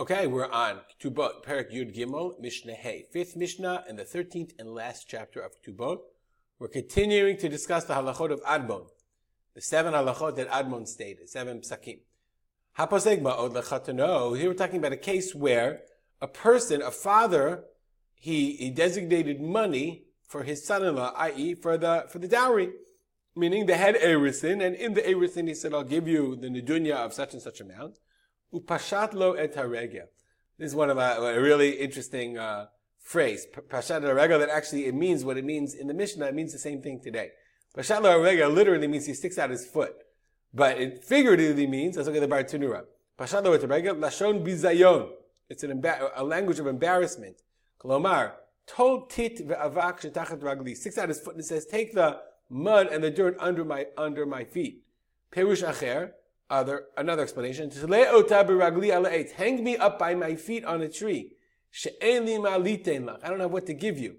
Okay, we're on Ketubot, Perak Yud Gimel, Mishnah Hey, fifth Mishnah and the thirteenth and last chapter of Ketubot. We're continuing to discuss the halachot of Admon, the seven halachot that Admon stated, seven psakim. Lechatano. Here we're talking about a case where a person, a father, he, he designated money for his son-in-law, i.e., for the for the dowry, meaning the head erisin, and in the erisin he said, "I'll give you the nedunya of such and such amount." Upashat lo et. This is one of a, a really interesting uh, phrase. Pashat lo that actually it means what it means in the Mishnah. It means the same thing today. Pashat lo literally means he sticks out his foot, but it figuratively means. Let's look at the Bartenura. Pashat lo et haregel lashon bizayon. It's an emba- a language of embarrassment. Kolomar told tit ve'avak shetachat ragli. Sticks out his foot and says, "Take the mud and the dirt under my under my feet." Perush acher other, another explanation. Hang me up by my feet on a tree. I don't have what to give you.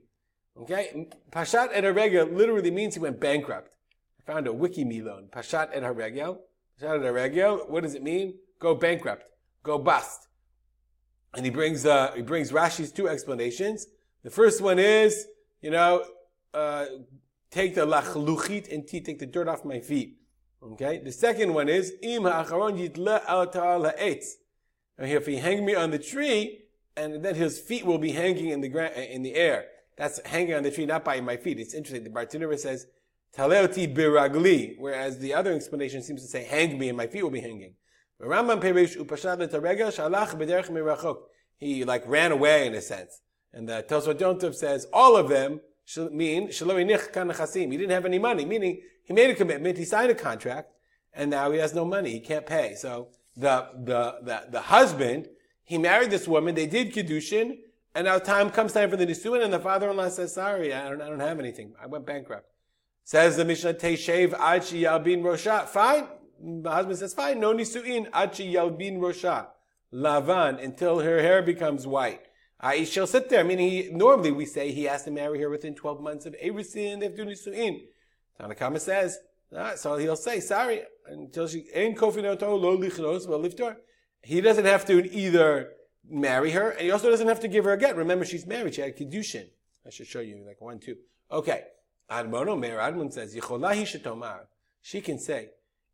Okay? Pashat et haregel literally means he went bankrupt. I found a wiki milon. Pashat et haregel. Pashat et haregel. What does it mean? Go bankrupt. Go bust. And he brings, uh, he brings Rashi's two explanations. The first one is, you know, uh, take the lachluchit and take the dirt off my feet. Okay. The second one is im ha'acharon yitle al ta'al ha'etz. If he hang me on the tree, and then his feet will be hanging in the gra- uh, in the air. That's hanging on the tree, not by my feet. It's interesting. The Bartenura says taleoti biragli, whereas the other explanation seems to say hang me and my feet will be hanging. He like ran away in a sense. And the Tosfot says all of them mean He didn't have any money, meaning he made a commitment, he signed a contract, and now he has no money. He can't pay. So the the the, the husband, he married this woman, they did Kiddushin, and now time comes time for the Nisuin, and the father-in-law says, sorry, I don't, I don't have anything. I went bankrupt. Says the Mishnah, Teshev Achi Yalbin Rosha. Fine. The husband says, fine, no Nisuin, Achi Yalbin Rosha. Lavan, until her hair becomes white. Uh, she'll sit there, meaning he, normally we say he has to marry her within 12 months of Erusin, do Nisuin. Tanna Kamma says, ah, so he'll say, sorry, until she, lo lichnos liftor. He doesn't have to either marry her, and he also doesn't have to give her a get. Remember, she's married, she had Kiddushin. I should show you, like one, two. Okay. Admon omer Admon says, Yicholahi shetomar. She can say,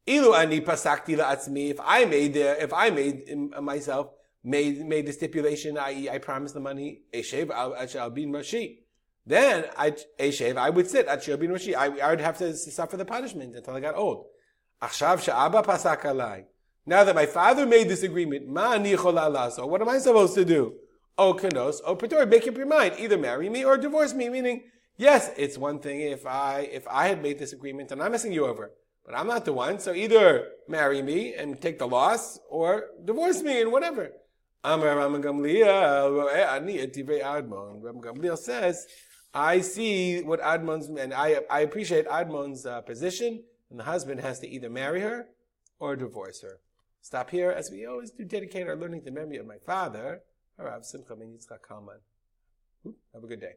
Ilu ani pasakti la'atzmi, if I made the, if I made myself, made, made the stipulation, i.e., I promised the money, Eshev al Rashi. Then I, Eshev, I would sit Rashi. I, I would have to suffer the punishment until I got old. Now that my father made this agreement, ma so what am I supposed to do? O kanos, o pretor, make up your mind. Either marry me or divorce me, meaning, yes, it's one thing if I, if I had made this agreement and I'm messing you over. But I'm not the one, so either marry me and take the loss, or divorce me and whatever. Amar Rabban Gamliel, says, I see what Admon's, and I, I appreciate Admon's uh, position, and the husband has to either marry her or divorce her. Stop here, as we always do dedicate our learning to the memory of my father, Harav Simcha Yitzchak Kalman. Have a good day.